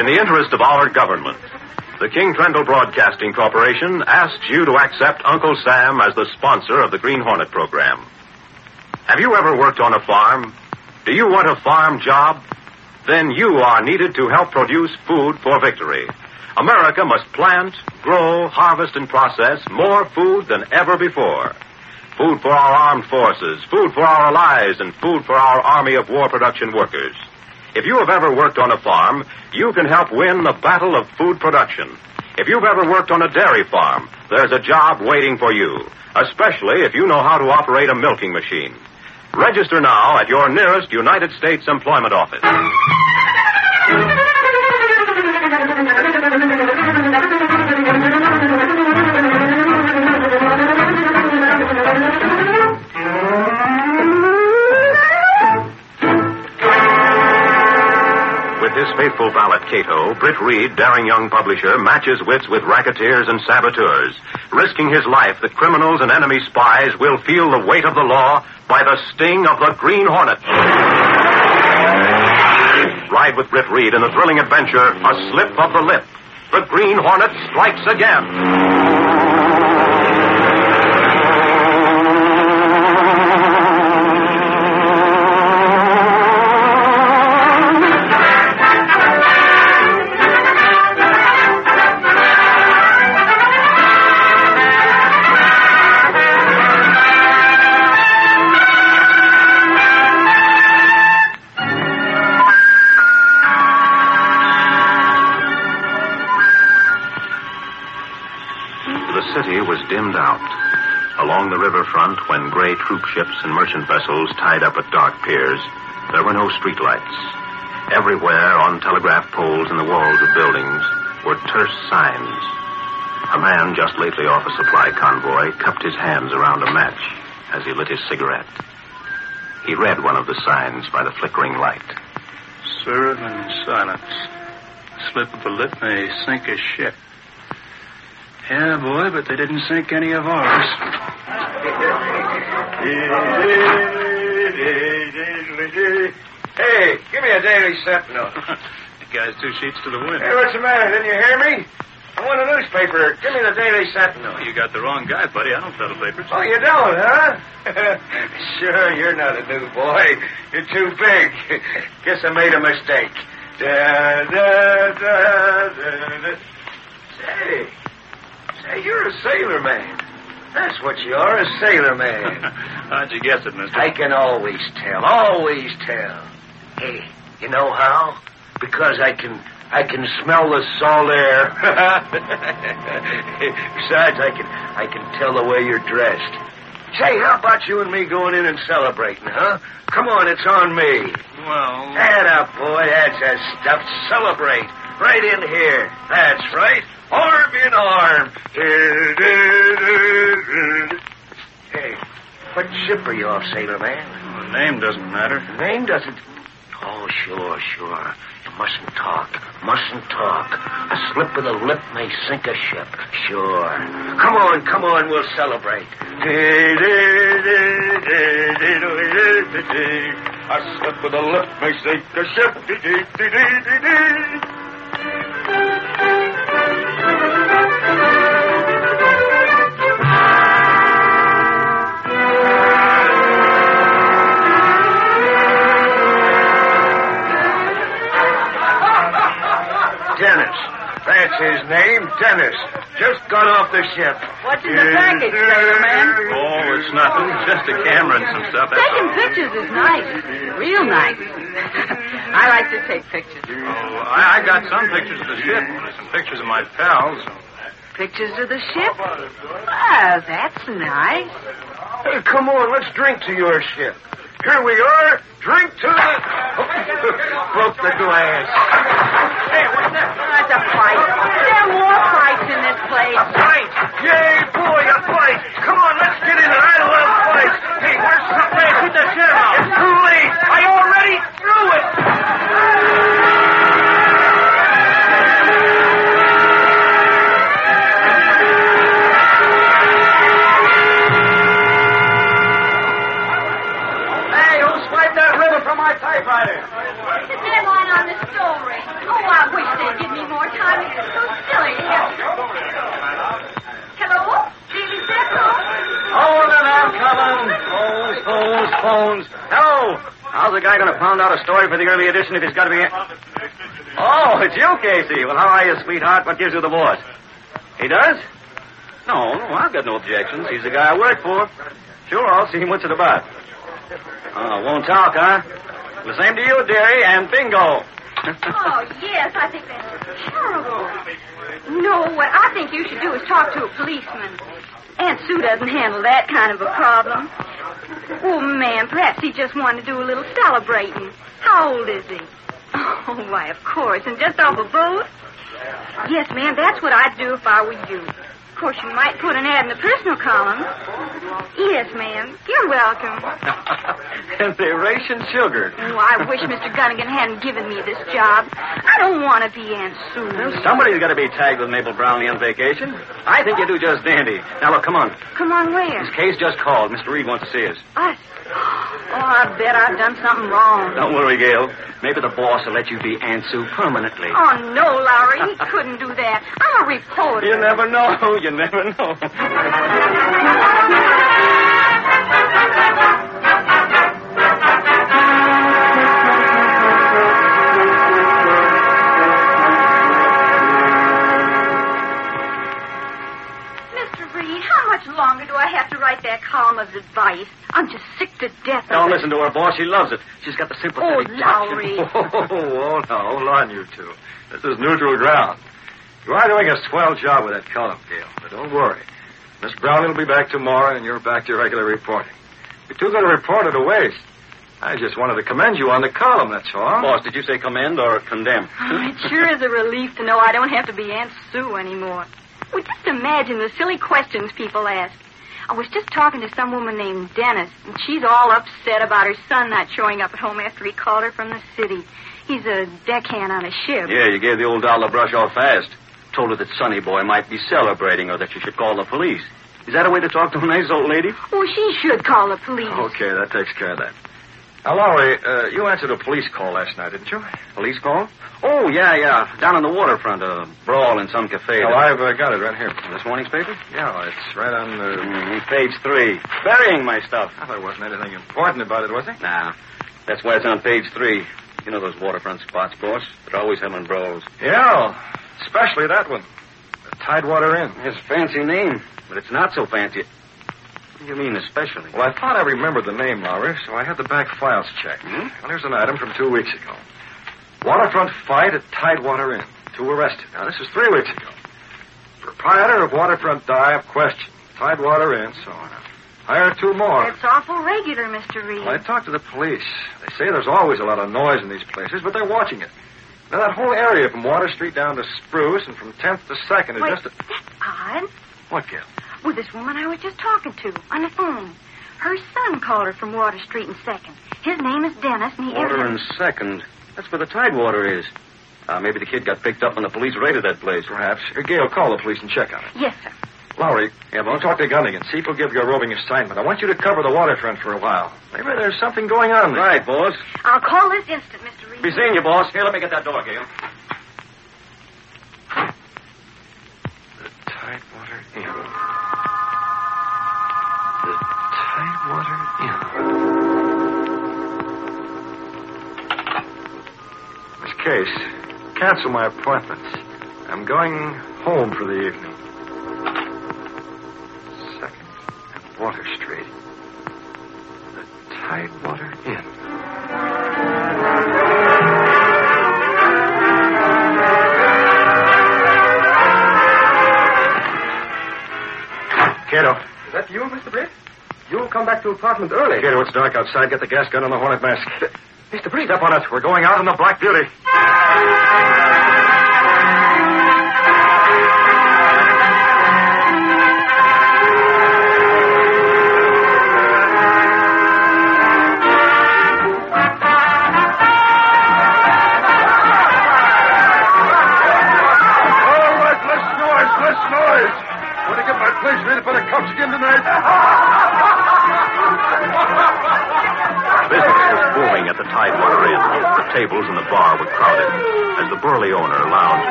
In the interest of our government, the King Trendle Broadcasting Corporation asks you to accept Uncle Sam as the sponsor of the Green Hornet program. Have you ever worked on a farm? Do you want a farm job? Then you are needed to help produce food for victory. America must plant, grow, harvest, and process more food than ever before. Food for our armed forces, food for our allies, and food for our army of war production workers. If you have ever worked on a farm, you can help win the battle of food production. If you've ever worked on a dairy farm, there's a job waiting for you, especially if you know how to operate a milking machine. Register now at your nearest United States Employment Office. Faithful valet Cato, Britt Reed, daring young publisher, matches wits with racketeers and saboteurs. Risking his life, the criminals and enemy spies will feel the weight of the law by the sting of the Green Hornet. Ride with Britt Reed in the thrilling adventure, A Slip of the Lip. The Green Hornet strikes again. And merchant vessels tied up at dark piers, there were no streetlights. Everywhere, on telegraph poles and the walls of buildings, were terse signs. A man just lately off a supply convoy cupped his hands around a match as he lit his cigarette. He read one of the signs by the flickering light. Serve in silence. Slip of the lip may sink a ship. Yeah, boy, but they didn't sink any of ours. Hey, give me a Daily Sentinel. the guy's two sheets to the wind. Hey, what's the matter? Didn't you hear me? I want a newspaper. Give me the Daily Sentinel. Oh, You got the wrong guy, buddy. I don't peddle papers. Oh, you don't, huh? sure, you're not a new boy. You're too big. Guess I made a mistake. Da, da, da. Say, say, you're a sailor man. That's what you are, a sailor man. How'd you guess it, mister? I can always tell, always tell. Hey, you know how? Because I can I can smell the salt air. Besides, I can I can tell the way you're dressed. Say, how about you and me going in and celebrating, huh? Come on, it's on me. Well, Head up, boy. That's that stuff. Celebrate. Right in here. That's right. Arm in arm. Hey, what ship are you off, sailor man? the name doesn't matter. The Name doesn't. Oh, sure, sure. You mustn't talk. Mustn't talk. A slip of the lip may sink a ship. Sure. Come on, come on, we'll celebrate. A slip of the lip may sink a That's his name, Dennis. Just got off the ship. What's in the package, sailor man? Oh, it's nothing. Just a camera and some stuff. That's Taking all. pictures is nice. Real nice. I like to take pictures. Oh, I, I got some pictures of the ship. Some pictures of my pals. Pictures of the ship? Well, that's nice. Hey, come on, let's drink to your ship. Here we are. Drink to the... Broke the glass. Hey, what's that? That's a fight. There are more fights in this place. A fight! Yay, boy, a fight! Come on, let's get in it. I love fights. Hey, where's something? Put the sheriff out. It's too late. I already threw it. Hey, who swiped that ribbon from my typewriter? The deadline on the story. Oh, I wish they'd give me more time. This is so silly. Hello? Daily Sentinel? Hold it, I'm coming. Phones, phones, phones. Hello. How's the guy going to pound out a story for the early edition if he's got to be... Oh, it's you, Casey. Well, how are you, sweetheart? What gives you the voice? He does? No, no, I've got no objections. He's the guy I work for. Sure, I'll see him. What's it about? Oh, won't talk, huh? The same to you, dearie, and bingo. Oh, yes, I think that's terrible. No, what I think you should do is talk to a policeman. Aunt Sue doesn't handle that kind of a problem. Oh, man, perhaps he just wanted to do a little celebrating. How old is he? Oh, why, of course, and just off a boat? Yes, ma'am, that's what I'd do if I were you. Of course, you might put an ad in the personal column. Yes, ma'am. You're welcome. and they ration sugar. Oh, I wish Mr. Gunnigan hadn't given me this job. I don't want to be Aunt Sue. Somebody's got to be tagged with Mabel Brownlee on vacation. I think you do just dandy. Now, look, come on. Come on, where? This case just called. Mr. Reed wants to see us. Us. Oh, I bet I've done something wrong. Don't worry, Gail. Maybe the boss will let you be Aunt Sue permanently. Oh, no, Lowry. He couldn't do that. I'm a reporter. You never know. You never know. Mr. Reed, how much longer do I have to write that column of advice? I'm just sick to death of Don't it. listen to her, boss. She loves it. She's got the sympathetic Oh, touch. Lowry. Oh, oh, no. Hold on, you two. This is neutral ground. You are doing a swell job with that column, Gail. But don't worry. Miss Brown will be back tomorrow, and you're back to your regular reporting. You're too good a reporter to waste. I just wanted to commend you on the column, that's all. Boss, did you say commend or condemn? Oh, it sure is a relief to know I don't have to be Aunt Sue anymore. Well, just imagine the silly questions people ask. I was just talking to some woman named Dennis, and she's all upset about her son not showing up at home after he called her from the city. He's a deckhand on a ship. Yeah, you gave the old doll a brush off fast. Told her that Sonny Boy might be celebrating or that she should call the police. Is that a way to talk to a nice old lady? Well, she should call the police. Okay, that takes care of that. Now, Lowry, uh, you answered a police call last night, didn't you? Police call? Oh, yeah, yeah. Down on the waterfront, a brawl in some cafe. Oh, I've uh, got it right here. This morning's paper? Yeah, it's right on the... Mm, page three. Burying my stuff. Well, there wasn't anything important about it, was there? Nah, that's why it's on page three. You know those waterfront spots, boss? They're always having brawls. Yeah, especially that one. The Tidewater Inn. It's a fancy name, but it's not so fancy. What do you mean, especially? Well, I thought I remembered the name, Lowry, so I had the back files checked. Hmm? Well, here's an item from two weeks ago. Waterfront fight at Tidewater Inn. Two arrested. Now, this is three weeks ago. Proprietor of Waterfront Dive, question. Tidewater Inn, so on. Hire two more. It's awful regular, Mr. Reed. Well, I talked to the police. They say there's always a lot of noise in these places, but they're watching it. Now, that whole area from Water Street down to Spruce and from 10th to 2nd is Wait, just a... that's odd. What, Gil? Well, this woman I was just talking to on the phone. Her son called her from Water Street in Second. His name is Dennis, and he Water in evidently- second. That's where the Tidewater is. Uh, maybe the kid got picked up when the police raided that place. Perhaps. Uh, Gail, call the police and check on it. Yes, sir. Lowry, yeah, well, talk to Gunnigan. See if he'll give you a roving assignment. I want you to cover the waterfront for a while. Maybe there's something going on there. Right, boss. I'll call this instant, Mr. Reed. Be seeing you, boss. Here, let me get that door, Gail. The Tidewater Inn. The Tidewater Inn. Miss Case, cancel my appointments. I'm going home for the evening. Water Street. The Tidewater Inn. Cato. Is that you, Mr. Britt? You don't come back to apartment early. Cato, it's dark outside. Get the gas gun and the Hornet mask. Mr. Britt. Step on it. We're going out in the Black Beauty.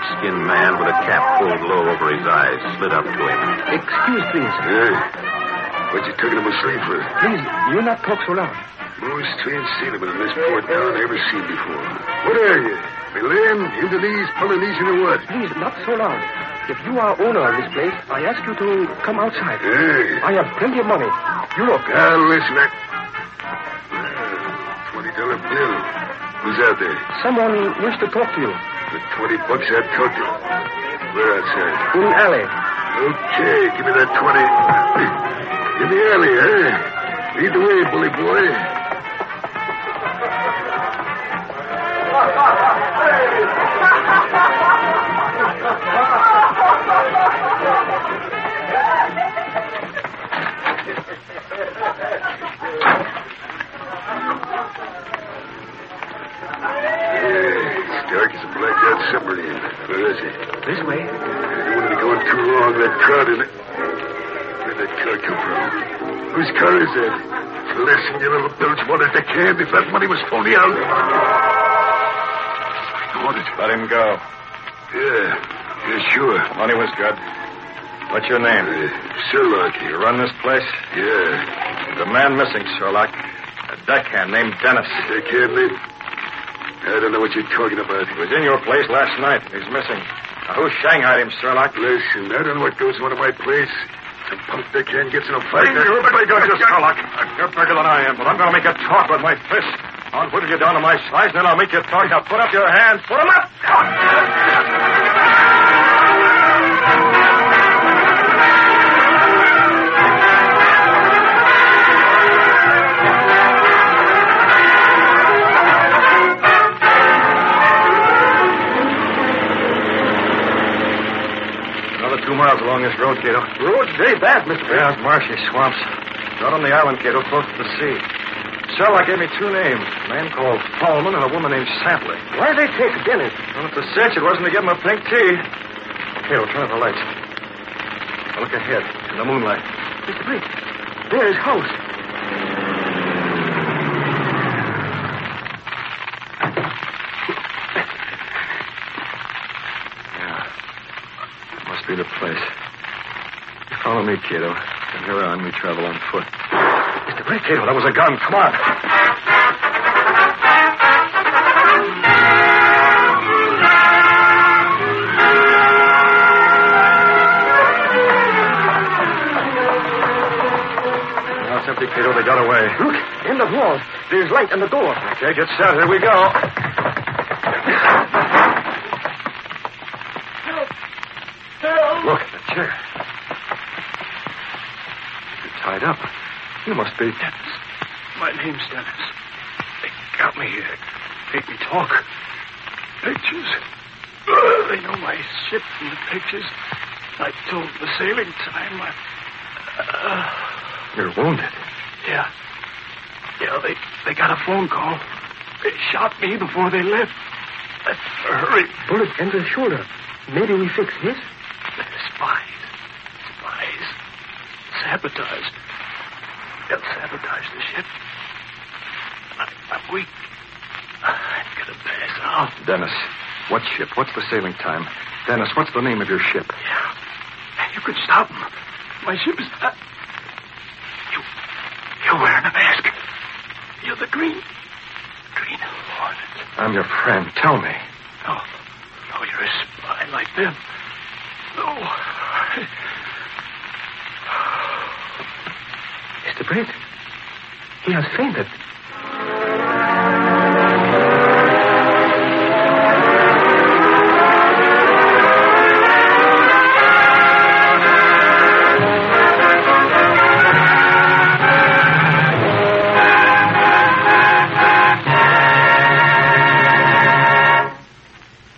Dark-skinned man with a cap pulled low over his eyes slid up to him. Excuse, please. Hey, what you taking him asleep for? Please, you not talk so loud. Most strange sentiment in this port town I ever seen before. What are you? Malayan, Indonesian, Polynesian, or what? Please, not so loud. If you are owner of this place, I ask you to come outside. Hey. I have plenty of money. You look. Now, listen, I... Ah, twenty dollar bill. Who's out there? Someone wish to talk to you. The twenty bucks I'd took you. We're outside. In alley. Okay, give me that twenty. In the alley, eh? Lead the way, bully boy. Yeah, it's dark as a submarine. Where is he? This way. I don't want to be going too long. That crowd in it. Where'd that car come from? Whose car is that? Listen, you little bilge wanted the can if that money was phony out. I want it. Let him go. Yeah. Yeah, sure. Money was good. What's your name? Uh, Sherlock. You run this place? Yeah. There's a man missing, Sherlock. A deckhand named Dennis. They can't live. I don't know what you're talking about. He was in your place last night. He's missing. Now, who shanghaied him, Sherlock? Listen, I don't know what goes on in my place. Some punk deckhand gets in a fight. You better go, just Sherlock. You're bigger than I am, but I'm going to make you talk with my fist. I'll whittle you down to my size, then I'll make you talk. Now, put up your hands. Put them up. Miles along this road, Cato. Road's very bad, Mr. Yeah, marshy swamps. Not on the island, Cato, close to the sea. Sherlock gave me two names. A man called Fallman and a woman named Sampley. Why they take Dennis? Well, if the cinch, it wasn't to give him a pink tea. Cato, turn off the lights. Now look ahead, in the moonlight. Mr. Britt, there is house. Yeah. That must be the place. You follow me, Cato. From here on, we travel on foot. Mr. Britt, Cato, that was a gun. Come on. Now it's empty, Cato. They got away. look, in the wall. There's light in the door. Okay, get set. Here we go. Look, the chair. You're tied up. You must be. Dennis. My name's Dennis. They got me here. Make me talk. Pictures. They know my ship from the pictures. I told the sailing time. I, uh, You're wounded. yeah. Yeah, they, they got a phone call. They shot me before they left. Let's hurry. Bullet in the shoulder. Maybe we fix his? Spies. Spies. Sabotage. They'll sabotage the ship. I, I'm weak. I'm gonna pass out. Dennis, what ship? What's the sailing time? Dennis, what's the name of your ship? Yeah. You could stop them. My ship is. Uh, you. You're wearing a mask. You're the green. Green Hornet. I'm your friend. Tell me. No. No, you're a spy like them. No. the prince—he has fainted.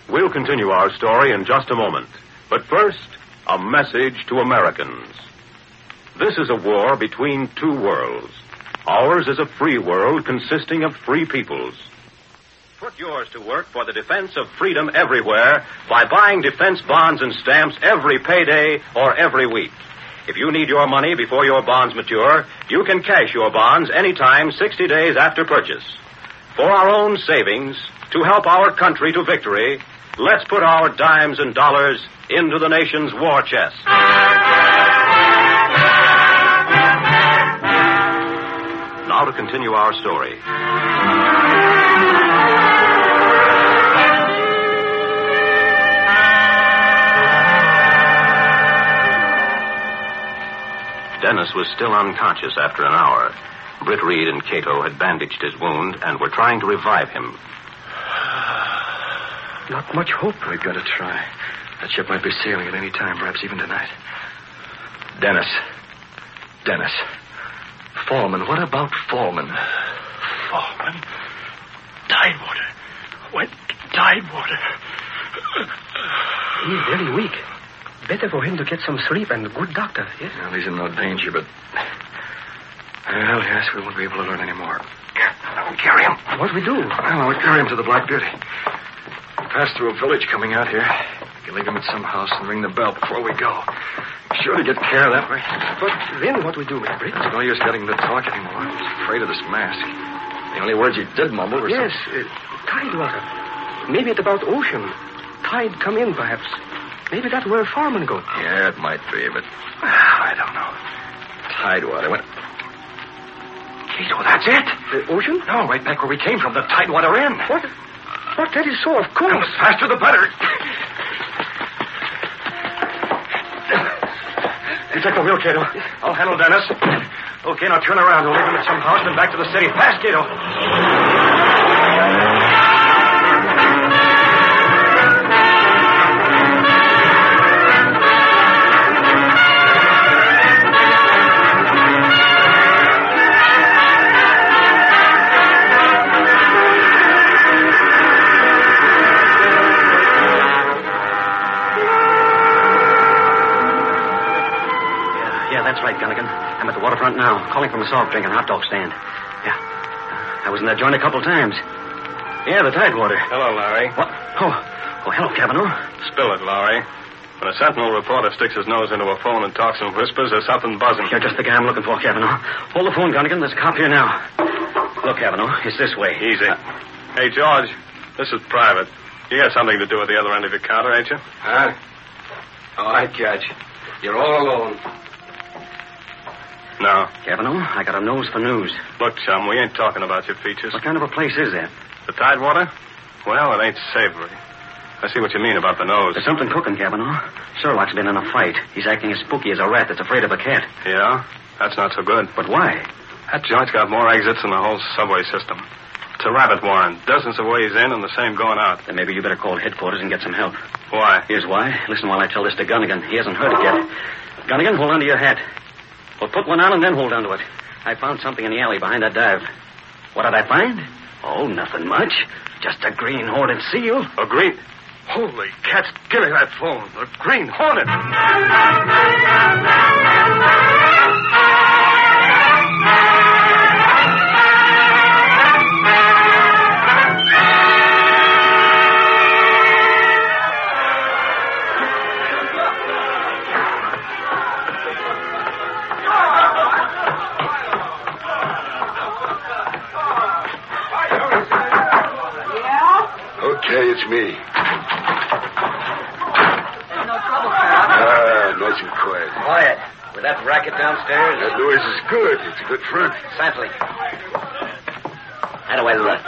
We'll continue our story in just a moment. But first, a message to Americans. This is a war between two worlds. Ours is a free world consisting of free peoples. Put yours to work for the defense of freedom everywhere by buying defense bonds and stamps every payday or every week. If you need your money before your bonds mature, you can cash your bonds anytime 60 days after purchase. For our own savings, to help our country to victory, let's put our dimes and dollars into the nation's war chest. Now to continue our story. Dennis was still unconscious after an hour. Britt Reed and Cato had bandaged his wound and were trying to revive him. Not much hope. We've got to try. That ship might be sailing at any time, perhaps even tonight. Dennis. Dennis. Foreman. What about Foreman? Foreman? Tidewater. Went to Tidewater. He's very weak. Better for him to get some sleep and a good doctor, yes? Well, he's in no danger, but. Well, yes, we won't be able to learn any more. We'll carry him. What do we do? Well, we'll carry him to the Black Beauty. We pass through a village coming out here. We can leave him at some house and ring the bell before we go. Sure to get care that way. But then what we do, Mr. Britt? It's no use getting to talk anymore. He's afraid of this mask. The only words he did mumble were Yes, uh, tidewater. Maybe it's about ocean. Tide come in, perhaps. Maybe that's where Foreman go. Yeah, it might be, but ah, I don't know. Tidewater. What? Cato, that's it. The ocean? No, right back where we came from, the Tidewater Inn. What? What? That is so, of course. The faster the better. You take the wheel, Cato. I'll handle Dennis. Okay, now turn around. We'll leave him at some house, and back to the city. Fast, Cato. Calling from a soft drink and hot dog stand. Yeah. I was in that joint a couple times. Yeah, the Tidewater. Hello, Larry. What? Oh, oh, hello, Cavanaugh. Spill it, Larry. When a sentinel reporter sticks his nose into a phone and talks in whispers, there's something buzzing. You're just the guy I'm looking for, Cavanaugh. Hold the phone, Gunnigan. There's a cop here now. Look, Cavanaugh, it's this way. Easy. Uh, hey, George, this is private. You got something to do at the other end of your counter, ain't you? Huh? All right, Judge. You're all alone. No. Cavanaugh, I got a nose for news. Look, chum, we ain't talking about your features. What kind of a place is that? The Tidewater? Well, it ain't savory. I see what you mean about the nose. There's something cooking, Cavanaugh. Sherlock's been in a fight. He's acting as spooky as a rat that's afraid of a cat. Yeah? That's not so good. But why? That joint's got more exits than the whole subway system. It's a rabbit warren. Dozens of ways in and the same going out. Then maybe you better call headquarters and get some help. Why? Here's why. Listen while I tell this to Gunnigan. He hasn't heard it yet. Gunnigan, hold on to your hat. Well, put one on and then hold on to it. I found something in the alley behind that dive. What did I find? Oh, nothing much. Just a green hornet seal. A green. Holy cats, give me that phone. The Green Hornet. Okay, it's me. No trouble, sir. Ah, nice and quiet. Quiet. With that racket downstairs. That noise is good. It's a good front. Santley. How do I look?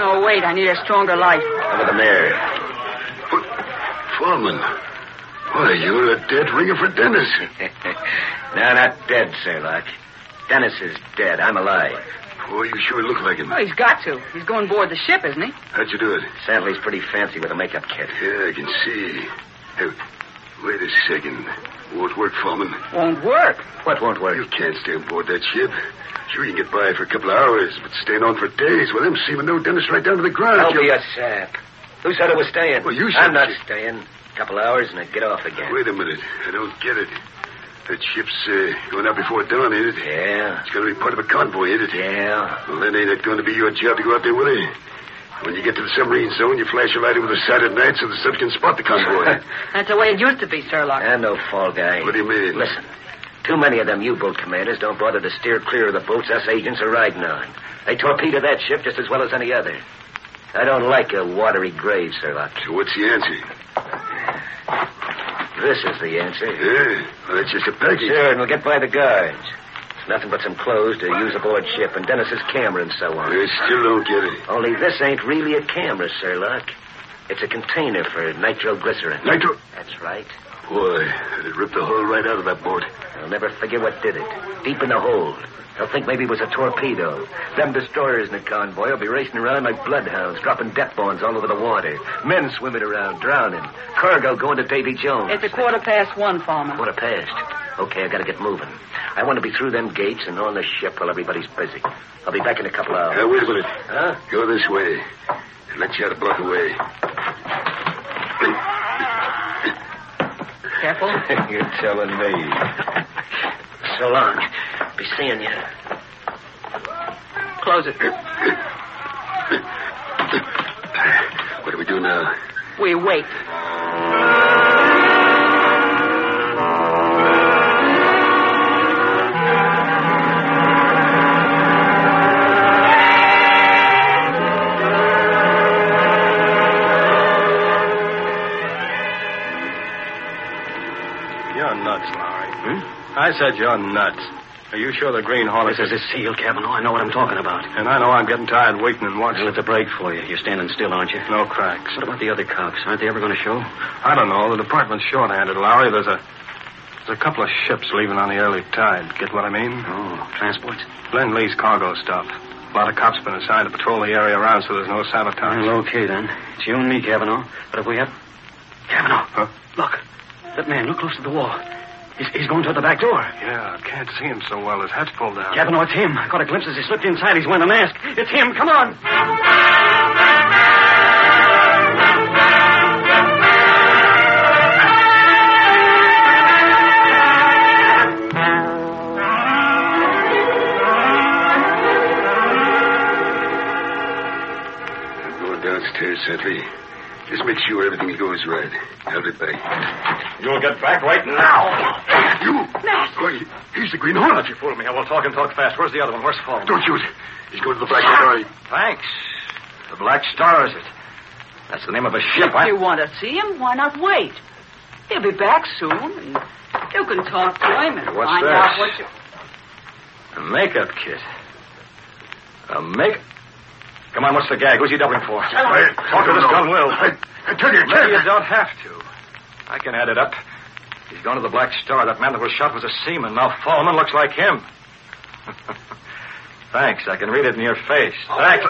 Oh, wait, I need a stronger light. Over the mirror. But, Foreman, why, you're a dead ringer for Dennis. no, not dead, Sherlock. Dennis is dead. I'm alive. Boy, you sure look like him. Oh, he's got to. He's going aboard the ship, isn't he? How'd you do it? Santley's pretty fancy with a makeup kit. Yeah, I can see. Hey, wait a second. Won't work, Foreman. Won't work. What won't work? You can't stay aboard that ship. Sure, you can get by for a couple of hours, but staying on for days, well, them seamen know Dennis right down to the ground. Don't You'll- be a sap. Who said I was staying? Well, you I'm said not you- staying. A couple of hours and I get off again. Wait a minute. I don't get it. That ship's uh, going out before dawn, ain't it? Yeah. It's going to be part of a convoy, ain't it? Yeah. Well, then ain't it going to be your job to go out there with it? When you get to the submarine zone, you flash your light over the side at night so the sub can spot the convoy. That's the way it used to be, Sherlock. I'm no fall guy. What do you mean? Listen, too many of them U-boat commanders don't bother to steer clear of the boats us agents are riding on. They torpedo that ship just as well as any other. I don't like a watery grave, Sherlock. So what's the answer? This is the answer. Yeah, well, that's just a package. Sure, and we'll get by the guards. It's nothing but some clothes to use aboard ship and Dennis's camera and so on. I still don't get it. Only this ain't really a camera, Sherlock. It's a container for nitroglycerin. Nitro... That's right. Boy, it ripped the hull right out of that boat. I'll never forget what did it. Deep in the hold. They'll think maybe it was a torpedo. Them destroyers in the convoy will be racing around like bloodhounds, dropping death bombs all over the water. Men swimming around, drowning. Cargo going to Davy Jones. It's a quarter past one, Foreman. Quarter past. Okay, I gotta get moving. I want to be through them gates and on the ship while everybody's busy. I'll be back in a couple hours. Now, wait a minute. Huh? Go this way. Let you out a block away. Careful. You're telling me. so long. Be seeing you. Close it. What do we do now? We wait. You're nuts, Lowry. Hmm? I said you're nuts. Are you sure the Green Hornet This is a seal, Cavanaugh. Oh, I know what I'm talking about. And I know I'm getting tired waiting and watching. Well, it's a break for you. You're standing still, aren't you? No cracks. What about the other cops? Aren't they ever going to show? I don't know. The department's short-handed, Lowry. There's a there's a couple of ships leaving on the early tide. Get what I mean? Oh, transports? Glenn Lee's cargo stuff. A lot of cops been assigned to patrol the area around, so there's no sabotage. Well, okay, then. It's you and me, Cavanaugh. But if we have... Cavanaugh! Huh? Look. That man, look close to the wall. He's, he's going toward the back door. Yeah, I can't see him so well. His hat's pulled down. Cavanaugh, it's him. I caught a glimpse as he slipped inside. He's wearing a mask. It's him. Come on. I'm going downstairs, Sentry. Just make sure everything goes right. I'll be back. You'll get back right now. You! Why, he's the Green Hornet. You fooled me. I will talk and talk fast. Where's the other one? Where's Fall? Don't shoot. He's going to the Black Star. Thanks. The Black Star, is it? That's the name of a ship. If you want to see him, why not wait? He'll be back soon, and you can talk to him and What's find this? out what you. A makeup kit. A make. Come on, what's the gag? Who's he doubling for? I- Talk to this gun, Will. I, I tell you, Maybe you don't have to. I can add it up. He's gone to the Black Star. That man that was shot was a seaman. Now Fallman looks like him. Thanks. I can read it in your face. Oh. Thanks.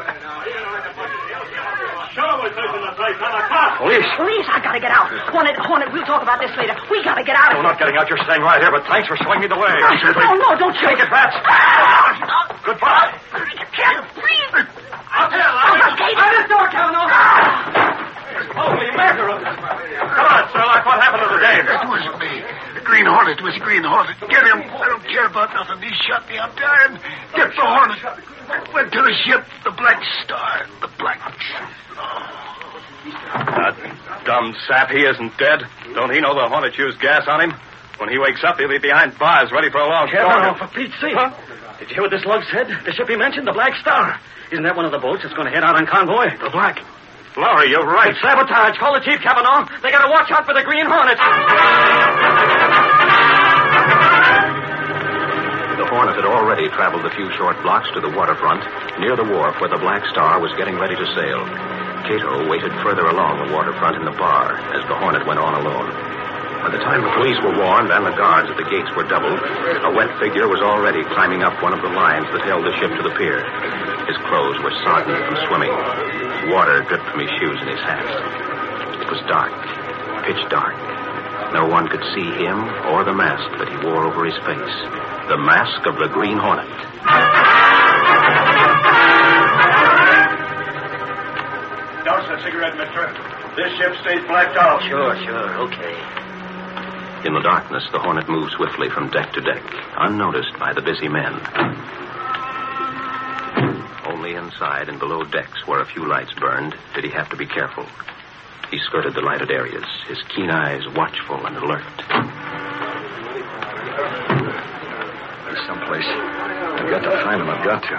Police. Police, I gotta get out. Hornet, Hornet, we'll talk about this later. We gotta get out We're of not getting out. You're staying right here, but thanks for showing me the way. here. No, no, don't shoot. Take it, Bats. Ah! Goodbye. Ah! Can't breathe. I'll tell. Out this door, Cavanaugh. Holy mackerel. Come on, Sherlock. What happened to the game? It was me. Green Hornet. It was Green Hornet. Get him. I don't care about nothing. He shot me. I'm dying. Get the Hornet. I went to the ship, the Black Star. The Black... That dumb sap, he isn't dead. Don't he know the Hornet used gas on him? When he wakes up, he'll be behind bars, ready for a long Cavanaugh, storm. for Pete's sake. Did you hear what this lug said? The ship he mentioned, the Black Star. Isn't that one of the boats that's going to head out on convoy? The Black. Lowry, you're right. It's sabotage. Call the chief, Cavanaugh. They got to watch out for the Green Hornet. The Hornet had already traveled a few short blocks to the waterfront, near the wharf where the Black Star was getting ready to sail. Cato waited further along the waterfront in the bar as the Hornet went on alone. By the time the police were warned and the guards at the gates were doubled, a wet figure was already climbing up one of the lines that held the ship to the pier. His clothes were sodden from swimming. Water dripped from his shoes and his hat. It was dark, pitch dark. No one could see him or the mask that he wore over his face. The mask of the Green Hornet. Dawson, a cigarette, mister. This ship stays blacked out. Sure, sure, okay. In the darkness, the Hornet moved swiftly from deck to deck, unnoticed by the busy men. Only inside and below decks, where a few lights burned, did he have to be careful. He skirted the lighted areas, his keen eyes watchful and alert. He's someplace. I've got to find him. I've got to.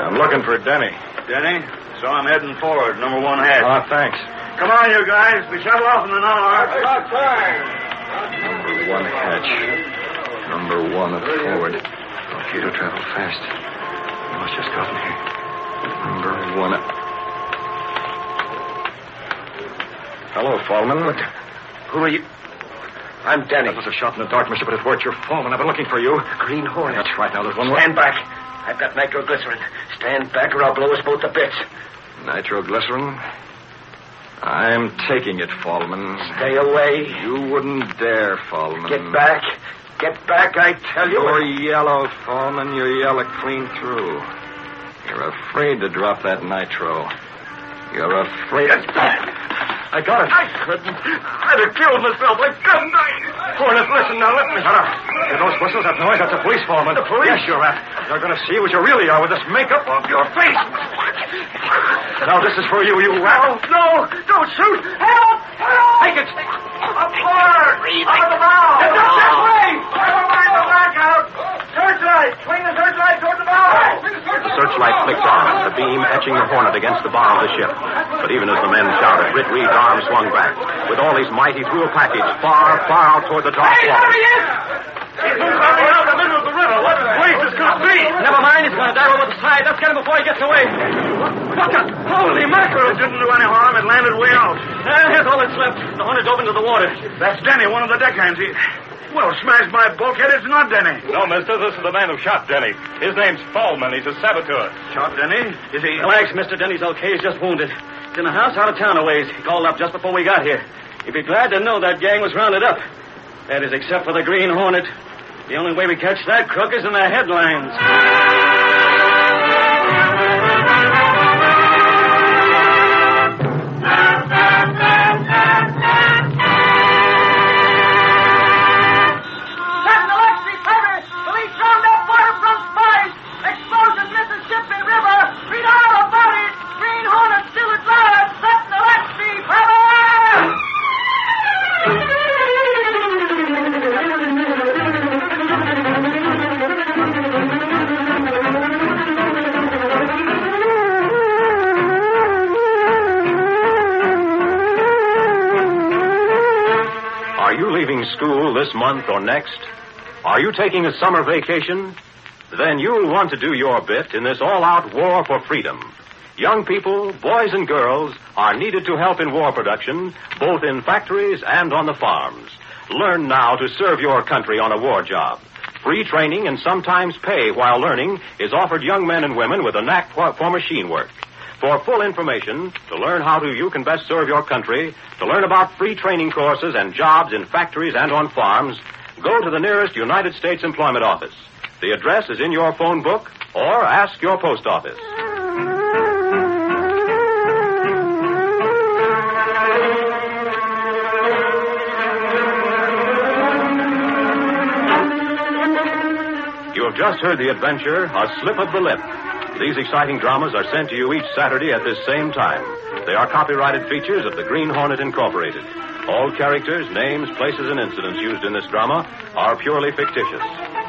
I'm looking for Denny. Denny? So I'm heading forward, number one hatch. Ah, thanks. Come on, you guys. We shuttle off in an hour. Number one hatch. Number one at forward. Cato traveled fast. He must just gotten here. Number one. Hello, Fallman. Who are you? I'm Danny. That was a shot in the dark, mister, but it weren't your Fallman. I've been looking for you. Green Hornet. That's right. Now, there's one more. Stand back. I've got nitroglycerin. Stand back or I'll blow us both to bits. Nitroglycerin? I'm taking it, Fallman. Stay away. You wouldn't dare, Fallman. Get back. Get back, I tell you. You're yellow, Fallman. You're yellow clean through. You're afraid to drop that nitro. You're afraid. I got it. I couldn't. I'd have killed myself. I couldn't. I... Hornet, listen now. Let me. Shut up. Hear those whistles, that noise? That's a police foreman. The police? Yes, you're at. They're going to see what you really are with this makeup off your face. Now, this is for you, you rat. No, no. don't shoot. Help! Help! Take it. Up forward! Up at the bow! It's up that way! Never mind the blackout! Searchlight! Swing the searchlight toward the bow! The searchlight flicked on, the beam etching the Hornet against the bow of the ship. But even as the men shouted, Britt Reed's arm swung back. With all his might, he threw a package far, far out toward the dark Hey, there water. he is! He's moving out in the middle of the river. What place is could be? Never mind. He's going to dive over the side. Let's get him before he gets away. What the? Holy mackerel. It didn't do any harm. It landed way out. Uh, here's all that's left. The Hornet dove into the water. That's Denny, one of the deckhands. He... Well, smashed my bulkhead. It's not Denny. No, mister, this is the man who shot Denny. His name's Fallman. He's a saboteur. Shot Denny? Is he... Relax, Mr. Denny's okay. He's just wounded. In a house out of town a ways. He called up just before we got here. He'd be glad to know that gang was rounded up. That is, except for the Green Hornet. The only way we catch that crook is in the headlines. Month or next? Are you taking a summer vacation? Then you'll want to do your bit in this all out war for freedom. Young people, boys and girls, are needed to help in war production, both in factories and on the farms. Learn now to serve your country on a war job. Free training and sometimes pay while learning is offered young men and women with a knack for, for machine work. For full information, to learn how to you can best serve your country, to learn about free training courses and jobs in factories and on farms, go to the nearest United States Employment Office. The address is in your phone book or ask your post office. You have just heard the adventure, A Slip of the Lip. These exciting dramas are sent to you each Saturday at this same time. They are copyrighted features of the Green Hornet Incorporated. All characters, names, places, and incidents used in this drama are purely fictitious.